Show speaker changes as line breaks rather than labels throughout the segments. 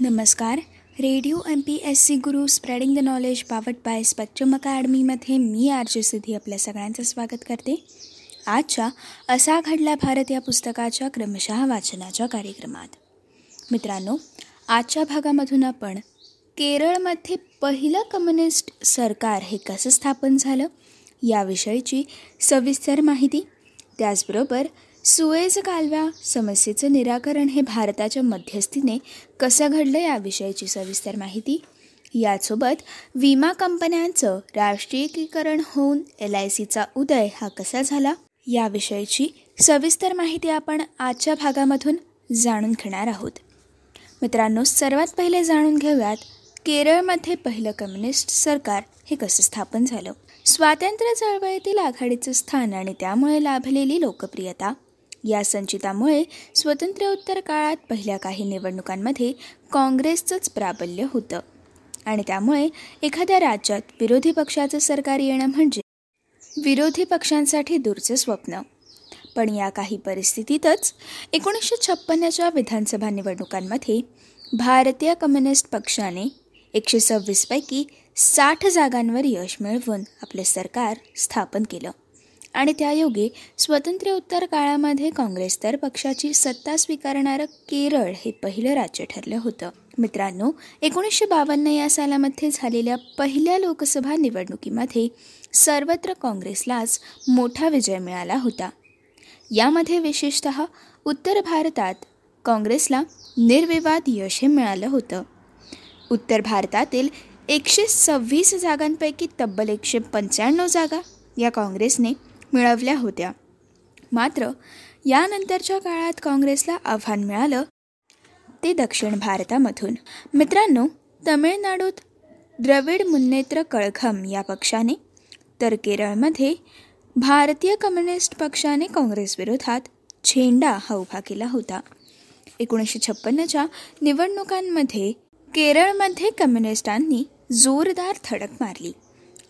नमस्कार. Radio M P S C Guru spreading the knowledge powered by spectrum अकॅडमीमध्ये मी R J Siddhi आपल्या सगळ्यांचं स्वागत करते. आजच्या असा घडला भारत या पुस्तकाच्या क्रमशः वाचनाच्या कार्यक्रमात. मित्रांनो आजच्या भागामधून आपण केरळमध्ये पहिलं कम्युनिस्ट सरकार हे कसं स्थापन झालं याविषयीची सविस्तर माहिती त्याचबरोबर सुएज कालव्या समस्येचं निराकरण हे भारताच्या मध्यस्थीने कसं घडलं याविषयीची सविस्तर माहिती. यासोबत विमा कंपन्यांचं राष्ट्रीयीकरण होऊन एल आय सीचा उदय हा कसा झाला याविषयीची सविस्तर माहिती आपण आजच्या भागामधून जाणून घेणार आहोत. मित्रांनो सर्वात पहिले जाणून घेऊयात केरळमध्ये पहिलं कम्युनिस्ट सरकार हे कसं स्थापन झालं? स्वातंत्र्य चळवळीतील आघाडीचं स्थान आणि त्यामुळे लाभलेली लोकप्रियता या संचितामुळे स्वातंत्र्योत्तर काळात पहिल्या काही निवडणुकांमध्ये काँग्रेसचंच प्राबल्य होतं. आणि त्यामुळे एखाद्या राज्यात विरोधी पक्षाचं सरकार येणं म्हणजे विरोधी पक्षांसाठी दूरचं स्वप्न. पण या काही परिस्थितीतच एकोणीसशे छप्पन्नच्या विधानसभा निवडणुकांमध्ये भारतीय कम्युनिस्ट पक्षाने एकशे सव्वीसपैकी साठ जागांवर यश मिळवून आपले सरकार स्थापन केलं. आणि त्यायोगे स्वातंत्र्योत्तर काळामध्ये काँग्रेस तर पक्षाची सत्ता स्वीकारणारं केरळ हे पहिलं राज्य ठरलं होतं. मित्रांनो एकोणीसशे बावन्न या सालामध्ये झालेल्या पहिल्या लोकसभा निवडणुकीमध्ये सर्वत्र काँग्रेसलाच मोठा विजय मिळाला होता. यामध्ये विशेषत उत्तर भारतात काँग्रेसला निर्विवाद यश हे मिळालं होतं. उत्तर भारतातील एकशे सव्वीस जागांपैकी तब्बल एकशे पंच्याण्णव जागा या काँग्रेसने मिळवल्या होत्या. मात्र यानंतरच्या काळात काँग्रेसला आव्हान मिळालं ते दक्षिण भारतामधून. मित्रांनो तमिळनाडूत द्रविड मुन्नेत्र कळघम या पक्षाने तर केरळमध्ये भारतीय कम्युनिस्ट पक्षाने काँग्रेसविरोधात झेंडा हा उभा केला होता. एकोणीसशे छप्पन्नच्या निवडणुकांमध्ये केरळमध्ये कम्युनिस्टांनी जोरदार थडक मारली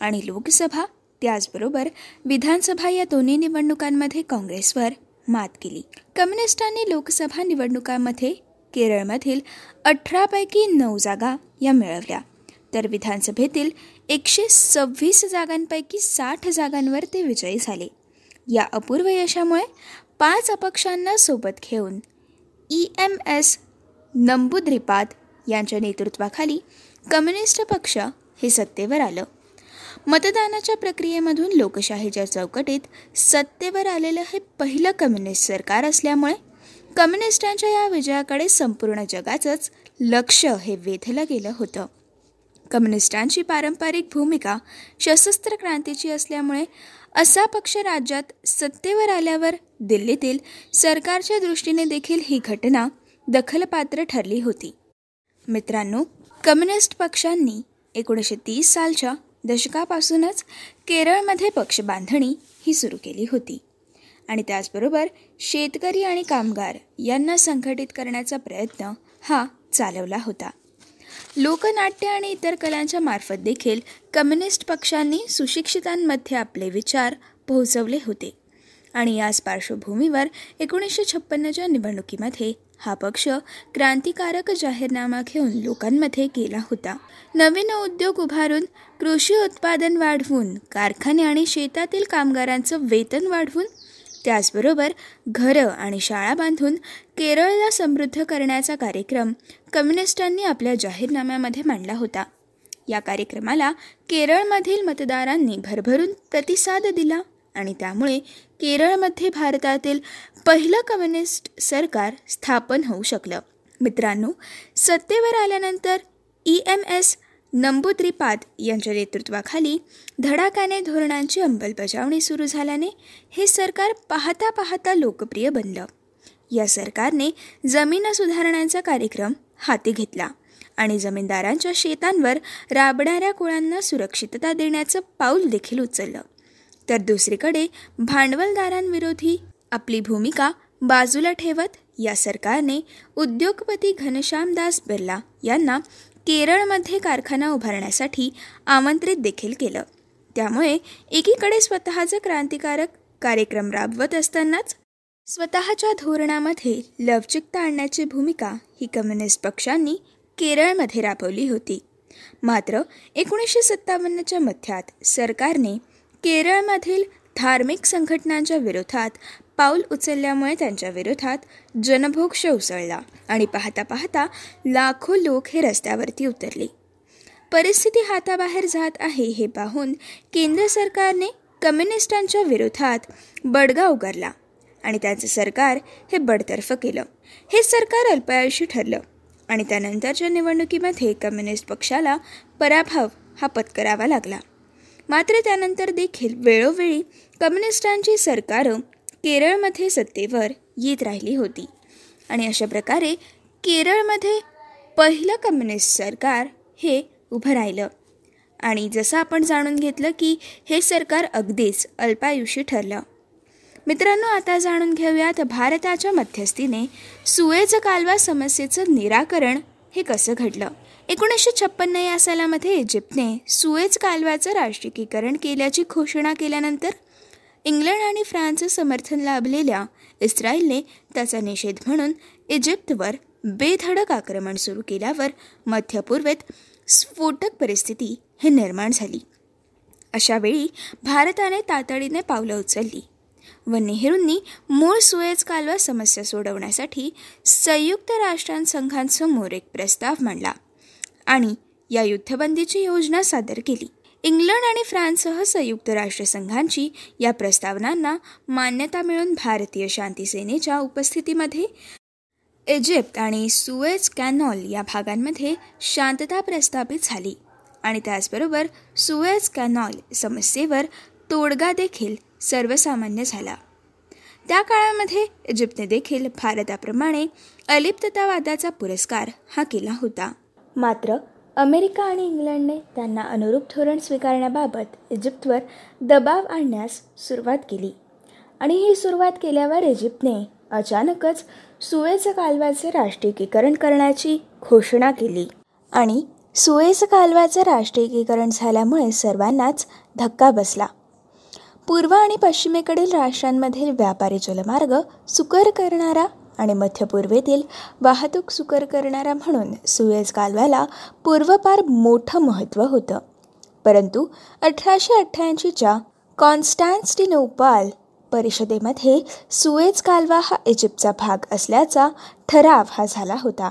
आणि लोकसभा त्याचबरोबर विधानसभा या दोन्ही निवडणुकांमध्ये काँग्रेसवर मात केली. कम्युनिस्टांनी लोकसभा निवडणुकांमध्ये केरळमधील अठरापैकी नऊ जागा या मिळवल्या. तर विधानसभेतील एकशे सव्वीस जागांपैकी साठ जागांवर ते विजयी झाले. या अपूर्व यशामुळे पाच अपक्षांना सोबत घेऊन ई एम एस नंबुद्रिपाद यांच्या नेतृत्वाखाली कम्युनिस्ट पक्ष हे सत्तेवर आलं. मतदानाच्या प्रक्रियेमधून लोकशाहीच्या चौकटीत सत्तेवर आलेलं हे पहिलं कम्युनिस्ट सरकार असल्यामुळे कम्युनिस्टांच्या या विजयाकडे संपूर्ण जगाचंच लक्ष हे वेधलं गेलं होतं. कम्युनिस्टांची पारंपरिक भूमिका सशस्त्र क्रांतीची असल्यामुळे असा पक्ष राज्यात सत्तेवर आल्यावर दिल्लीतील सरकारच्या दृष्टीने देखील ही घटना दखलपात्र ठरली होती. मित्रांनो कम्युनिस्ट पक्षांनी एकोणीसशे तीस सालच्या दशकापासूनच केरळमध्ये पक्ष बांधणी ही सुरू केली होती. आणि त्याचबरोबर शेतकरी आणि कामगार यांना संघटित करण्याचा प्रयत्न हा चालवला होता. लोकनाट्य आणि इतर कलांच्या मार्फत देखील कम्युनिस्ट पक्षांनी सुशिक्षितांमध्ये आपले विचार पोहोचवले होते. आणि याच पार्श्वभूमीवर एकोणीसशे छप्पन्नच्या निवडणुकीमध्ये हा पक्ष क्रांतिकारक जाहीरनामा घेऊन लोकांमध्ये गेला होता. नवीन उद्योग उभारून कृषी उत्पादन वाढवून कारखाने आणि शेतातील कामगारांचं वेतन वाढवून त्याचबरोबर घरं आणि शाळा बांधून केरळला समृद्ध करण्याचा कार्यक्रम कम्युनिस्टांनी आपल्या जाहीरनाम्यामध्ये मांडला होता. या कार्यक्रमाला केरळमधील मतदारांनी भरभरून प्रतिसाद दिला आणि त्यामुळे केरळमध्ये भारतातील पहिलं कम्युनिस्ट सरकार स्थापन होऊ शकलं. मित्रांनो सत्तेवर आल्यानंतर ई एम एस नंबूद्रिपाद यांच्या नेतृत्वाखाली धडाक्याने धोरणांची अंमलबजावणी सुरू झाल्याने हे सरकार पाहता पाहता लोकप्रिय बनलं. या सरकारने जमीन सुधारणांचा कार्यक्रम हाती घेतला आणि जमीनदारांच्या शेतांवर राबणाऱ्या कुळांना सुरक्षितता देण्याचं पाऊल देखील उचललं. तर दुसरीकडे भांडवलदारांविरोधी आपली भूमिका बाजूला ठेवत या सरकारने उद्योगपती घनश्यामदास बिर्ला यांना केरळमध्ये कारखाना उभारण्यासाठी आमंत्रित देखील केलं. त्यामुळे एकीकडे स्वतःचं क्रांतिकारक कार्यक्रम राबवत असतानाच स्वतःच्या धोरणामध्ये लवचिकता आणण्याची भूमिका ही कम्युनिस्ट पक्षांनी केरळमध्ये राबवली होती. मात्र एकोणीसशे सत्तावन्नच्या मध्यात सरकारने केरळमधील धार्मिक संघटनांच्या विरोधात पाऊल उचलल्यामुळे त्यांच्या विरोधात जनभोक्ष उसळला आणि पाहता पाहता लाखो लोक हे रस्त्यावरती उतरले. परिस्थिती हाताबाहेर जात आहे हे पाहून केंद्र सरकारने कम्युनिस्टांच्या विरोधात बडगा उगारला आणि त्यांचं सरकार हे बडतर्फ केलं. हे सरकार अल्पायुषी ठरलं आणि त्यानंतरच्या निवडणुकीमध्ये कम्युनिस्ट पक्षाला पराभव हा पत्करावा लागला. मात्र त्यानंतर देखील वेळोवेळी कम्युनिस्टांची सरकारं केरळमध्ये सत्तेवर येत राहिली होती. आणि अशा प्रकारे केरळमध्ये पहिलं कम्युनिस्ट सरकार हे उभं राहिलं. आणि जसं आपण जाणून घेतलं की हे सरकार अगदीच अल्पायुषी ठरलं. मित्रांनो आता जाणून घेऊयात भारताच्या मध्यस्थीने सुएज कालवा समस्येचं निराकरण हे कसं घडलं. एकोणीसशे छप्पन्न या सालामध्ये इजिप्तने सुएज कालव्याचं राष्ट्रीयीकरण केल्याची घोषणा केल्यानंतर इंग्लंड आणि फ्रान्सचं समर्थन लाभलेल्या इस्रायलने त्याचा निषेध म्हणून इजिप्तवर बेधडक आक्रमण सुरू केल्यावर मध्यपूर्वेत स्फोटक परिस्थिती हे निर्माण झाली. अशावेळी भारताने तातडीने पावलं उचलली व नेहरूंनी मूळ सुएज कालवा समस्या सोडवण्यासाठी संयुक्त राष्ट्रांसंघांसमोर एक प्रस्ताव मांडला. आणि या युद्धबंदीची योजना सादर केली. इंग्लंड आणि फ्रान्ससह संयुक्त राष्ट्रसंघांची या प्रस्तावनांना मान्यता मिळून भारतीय शांती सेनेच्या उपस्थितीमध्ये इजिप्त आणि सुएज कॅनॉल या भागांमध्ये शांतता प्रस्थापित झाली आणि त्याचबरोबर सुएज कॅनॉल समस्येवर तोडगा देखील सर्वसामान्य झाला. त्या काळामध्ये इजिप्तने देखील भारताप्रमाणे अलिप्ततावादाचा पुरस्कार हा केला होता. मात्र अमेरिका आणि इंग्लंडने त्यांना अनुरूप धोरण स्वीकारण्याबाबत इजिप्तवर दबाव आणण्यास सुरुवात केली. आणि ही सुरुवात केल्यावर इजिप्तने अचानकच सुएज कालव्याचे राष्ट्रीयीकरण करण्याची घोषणा केली. आणि सुएज कालव्याचे राष्ट्रीयीकरण झाल्यामुळे सर्वांनाच धक्का बसला. पूर्व आणि पश्चिमेकडील राष्ट्रांमधील व्यापारी जलमार्ग सुकर करणारा आणि मध्यपूर्वेतील वाहतूक सुकर करणारा म्हणून सुएज कालव्याला पूर्वपार मोठं महत्त्व होतं. परंतु अठराशे अठ्ठ्याऐंशीच्या कॉन्स्टॅन्स्टिनोपाल परिषदेमध्ये सुएज कालवा हा इजिप्तचा भाग असल्याचा ठराव हा झाला होता.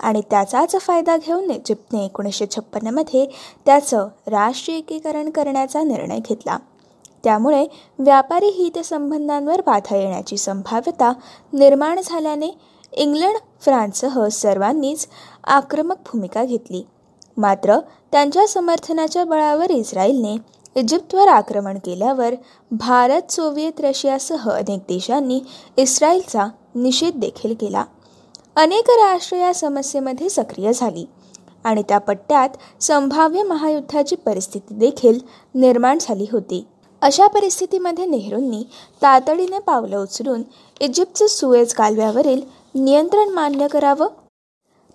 आणि त्याचाच फायदा घेऊन इजिप्तने एकोणीसशे छप्पन्नमध्ये त्याचं राष्ट्रीयकीकरण करण्याचा निर्णय घेतला. त्यामुळे व्यापारी हितसंबंधांवर बाधा येण्याची संभाव्यता निर्माण झाल्याने इंग्लंड फ्रान्ससह सर्वांनीच आक्रमक भूमिका घेतली. मात्र त्यांच्या समर्थनाच्या बळावर इस्रायलने इजिप्तवर आक्रमण केल्यावर भारत सोव्हिएत रशियासह अनेक देशांनी इस्रायलचा निषेध देखील केला. अनेक राष्ट्र या समस्येमध्ये सक्रिय झाली आणि त्या पट्ट्यात संभाव्य महायुद्धाची परिस्थिती देखील निर्माण झाली होती. अशा परिस्थितीमध्ये नेहरूंनी तातडीने पावलं उचलून इजिप्तचं सुएज कालव्यावरील नियंत्रण मान्य करावं.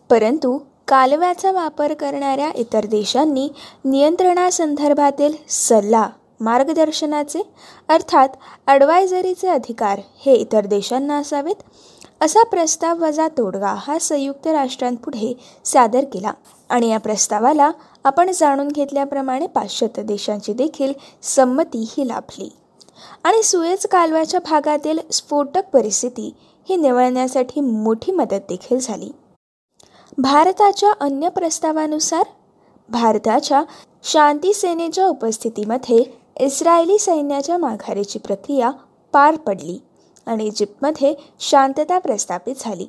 परंतु कालव्याचा वापर करणाऱ्या इतर देशांनी नियंत्रणासंदर्भातील सल्ला मार्गदर्शनाचे अर्थात ॲडवायझरीचे अधिकार हे इतर देशांना असावेत असा प्रस्ताव वजा तोडगा हा संयुक्त राष्ट्रांपुढे सादर केला. आणि या प्रस्तावाला आपण जाणून घेतल्याप्रमाणे पाश्चात्य देशांची देखील संमती ही लाभली. आणि सुएज कालव्याच्या भागातील स्फोटक परिस्थिती ही निवळण्यासाठी मोठी मदत देखील झाली. भारताच्या अन्य प्रस्तावानुसार भारताच्या शांती सेनेच्या उपस्थितीमध्ये इस्रायली सैन्याच्या माघारीची प्रक्रिया पार पडली आणि इजिप्तमध्ये शांतता प्रस्थापित झाली.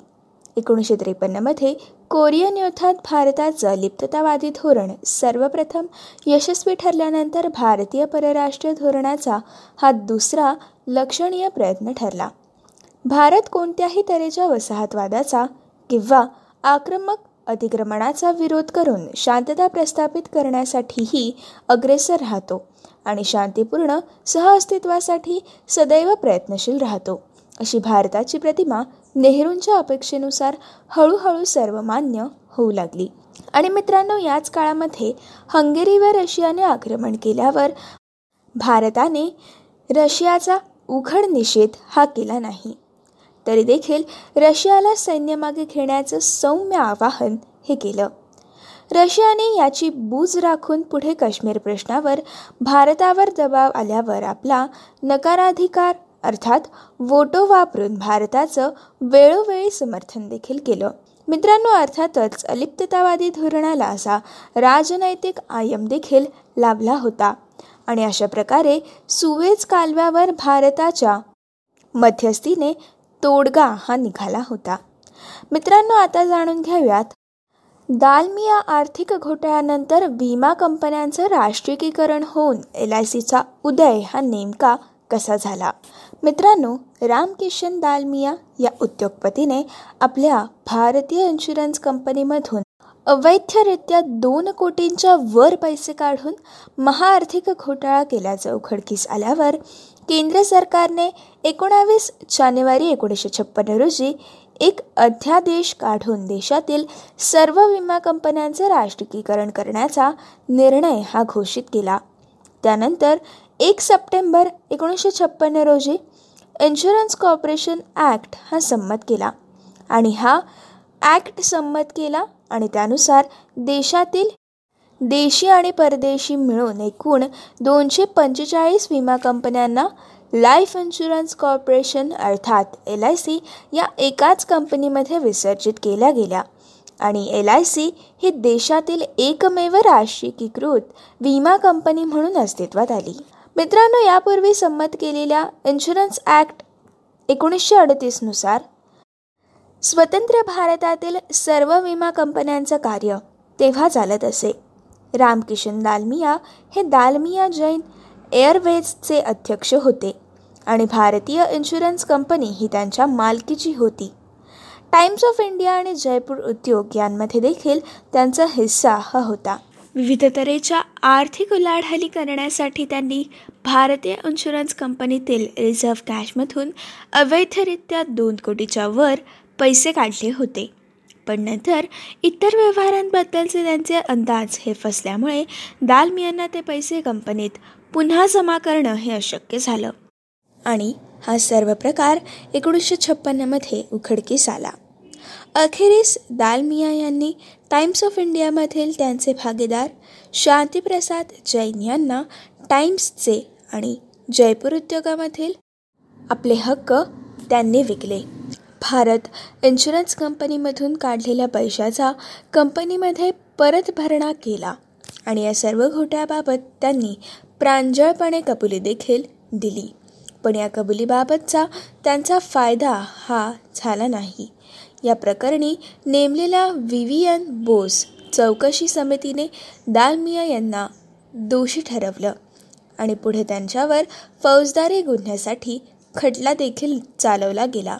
एकोणीसशे त्रेपन्नमध्ये कोरियन युद्धात भारताचं लिप्ततावादी धोरण सर्वप्रथम यशस्वी ठरल्यानंतर भारतीय परराष्ट्रीय धोरणाचा हा दुसरा लक्षणीय प्रयत्न ठरला. भारत कोणत्याही तऱ्हेच्या वसाहतवादाचा किंवा आक्रमक अतिक्रमणाचा विरोध करून शांतता प्रस्थापित करण्यासाठीही अग्रेसर राहतो आणि शांतीपूर्ण सहअस्तित्वासाठी सदैव प्रयत्नशील राहतो अशी भारताची प्रतिमा नेहरूंच्या अपेक्षेनुसार हळूहळू सर्वमान्य होऊ लागली. आणि मित्रांनो याच काळामध्ये हंगेरी व रशियाने आक्रमण केल्यावर भारताने रशियाचा उघड निषेध हा केला नाही. तरी देखील रशियाला सैन्यमागे घेण्याचं सौम्य आवाहन हे केलं. रशियाने याची बूज राखून पुढे काश्मीर प्रश्नावर भारतावर दबाव आल्यावर आपला नकाराधिकार अर्थात वोटो वापरून भारताचं वेळोवेळी समर्थन देखील केलं. मित्रांनो अर्थातच अलिप्ततावादी धोरणाला असा राजनैतिक आयम देखील लाभला होता. आणि अशा प्रकारे सुवेज कालव्यावर भारताच्या मध्यस्थीने तोडगा हा निघाला होता. मित्रांनो आता जाणून घ्याव्यात दालमिया आर्थिक घोटाळ्यानंतर विमा कंपन्यांचं राष्ट्रीयीकरण होऊन एल आय सीचा उदय हा नेमका कसा झाला? मित्रांनो रामकिशन दालमिया या उद्योगपतीने आपल्या भारतीय इन्शुरन्स कंपनीमधून अवैधरित्या दोन कोटींच्या वर पैसे काढून महाआर्थिक घोटाळा केल्याचं उघडकीस आल्यावर केंद्र सरकारने एकोणावीस जानेवारी एकोणीसशे छप्पन्न रोजी एक अध्यादेश काढून देशातील सर्व विमा कंपन्यांचे राष्ट्रीयीकरण करण्याचा निर्णय हा घोषित केला. त्यानंतर एक सप्टेंबर एकोणीसशे छप्पन्न रोजी इन्शुरन्स कॉर्पोरेशन ॲक्ट हा संमत केला. आणि हा ॲक्ट संमत केला आणि त्यानुसार देशातील देशी आणि परदेशी मिळून एकूण दोनशे पंचेचाळीस विमा कंपन्यांना लाईफ इन्शुरन्स कॉर्पोरेशन अर्थात एल आय सी या एकाच कंपनीमध्ये विसर्जित केल्या गेल्या. आणि एल आय सी ही देशातील एकमेव राष्ट्रीयीकृत विमा कंपनी म्हणून अस्तित्वात आली. मित्रांनो यापूर्वी संमत केलेल्या इन्शुरन्स ॲक्ट एकोणीसशे अडतीसनुसार स्वतंत्र भारतातील सर्व विमा कंपन्यांचं कार्य तेव्हा चालत असे. रामकिशन दालमिया हे दालमिया जैन एअरवेजचे अध्यक्ष होते आणि भारतीय इन्शुरन्स कंपनी ही त्यांच्या मालकीची होती. टाइम्स ऑफ इंडिया आणि जयपूर उद्योग यांमध्ये देखील त्यांचा हिस्सा हा होता. विविधतरेच्या आर्थिक उलाढाली करण्यासाठी त्यांनी भारतीय इन्शुरन्स कंपनीतील रिझर्व्ह कॅशमधून अवैधरित्या दोन कोटीच्या वर पैसे काढले होते. पण नंतर इतर व्यवहारांबद्दलचे त्यांचे अंदाज हे फसल्यामुळे दालमियांना ते पैसे कंपनीत पुन्हा जमा करणं हे अशक्य झालं. आणि हा सर्व प्रकार एकोणीसशे छप्पन्नमध्ये उघडकीस आला. अखेरीस दालमिया यांनी टाइम्स ऑफ इंडियामधील त्यांचे भागीदार शांतीप्रसाद जैन यांना टाइम्सचे आणि जयपूर उद्योगामधील आपले हक्क त्यांनी विकले. भारत इन्शुरन्स कंपनीमधून काढलेल्या पैशाचा कंपनीमध्ये परत भरणा केला आणि या सर्व घोट्याबाबत त्यांनी प्रांजळपणे कबुली देखील दिली. पण या कबुलीबाबतचा त्यांचा फायदा हा झाला नाही. या प्रकरणी नेमलेल्या विवियन बोस चौकशी समितीने दालमिया यांना दोषी ठरवलं. आणि पुढे त्यांच्यावर फौजदारी गुन्ह्यासाठी खटला देखील चालवला गेला.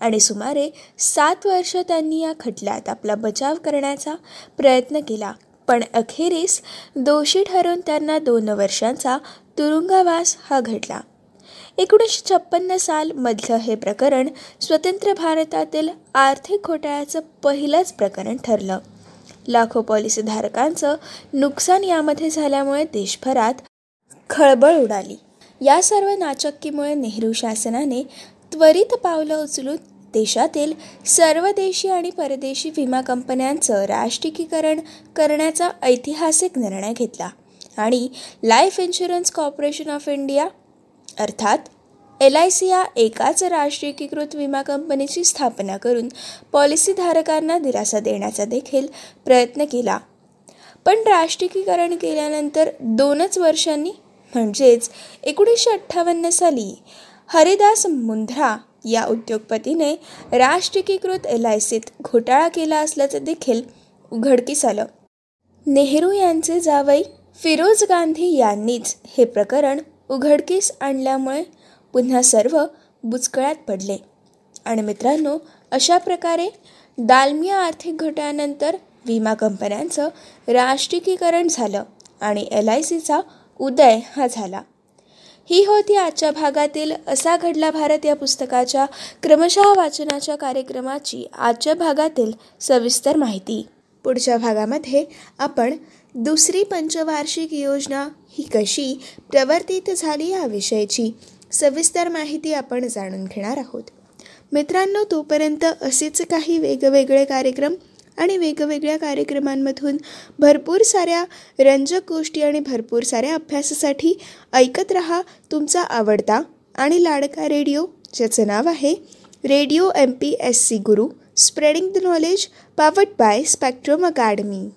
आणि सुमारे सात वर्ष त्यांनी या खटल्यात आपला बचाव करण्याचा प्रयत्न केला. पण अखेरीस दोषी ठरून त्यांना दोन वर्षांचा तुरुंगवास हा घडला. एकोणीसशे छप्पन्न सालमधलं हे प्रकरण स्वतंत्र भारतातील आर्थिक घोटाळ्याचं पहिलंच प्रकरण ठरलं. लाखो पॉलिसीधारकांचं नुकसान यामध्ये झाल्यामुळे देशभरात खळबळ उडाली. या सर्व नाचक्कीमुळे नेहरू शासनाने त्वरित पावलं उचलून देशातील सर्व देशी आणि परदेशी विमा कंपन्यांचं राष्ट्रीयीकरण करण्याचा ऐतिहासिक निर्णय घेतला आणि life insurance corporation of India अर्थात एल आय सी या एकाच राष्ट्रीयीकृत विमा कंपनीची स्थापना करून पॉलिसीधारकांना दिलासा देण्याचा देखील प्रयत्न केला. पण राष्ट्रीयीकरण केल्यानंतर दोनच वर्षांनी म्हणजेच एकोणीसशे अठ्ठावन्न साली हरिदास मुंध्रा या उद्योगपतीने राष्ट्रीयीकृत एल आय सीत घोटाळा केला असल्याचं देखील उघडकीस आलं. नेहरू यांचे जावई फिरोज गांधी यांनीच हे प्रकरण उघडकीस आणल्यामुळे पुन्हा सर्व बुचकळ्यात पडले. आणि मित्रांनो अशा प्रकारे दालमिया आर्थिक घोटाळ्यानंतर विमा कंपन्यांचं राष्ट्रीयीकरण झालं आणि एल आय सीचा उदय हा झाला. ही होती आजच्या भागातील असा घडला भारत या पुस्तकाच्या क्रमशः वाचनाच्या कार्यक्रमाची आजच्या भागातील सविस्तर माहिती. पुढच्या भागामध्ये आपण दुसरी पंचवार्षिक योजना ही कशी प्रवर्तित झाली याविषयीची सविस्तर माहिती आपण जाणून घेणार आहोत. मित्रांनो तोपर्यंत असेच काही वेगवेगळे कार्यक्रम आणि वेगवेगळ्या कार्यक्रमांमधून भरपूर साऱ्या रंजक गोष्टी आणि भरपूर साऱ्या अभ्यासासाठी ऐकत रहा तुमचा आवडता आणि लाडका रेडिओ ज्याचं नाव आहे radio M P S C Guru spreading the knowledge powered by Spectrum Academy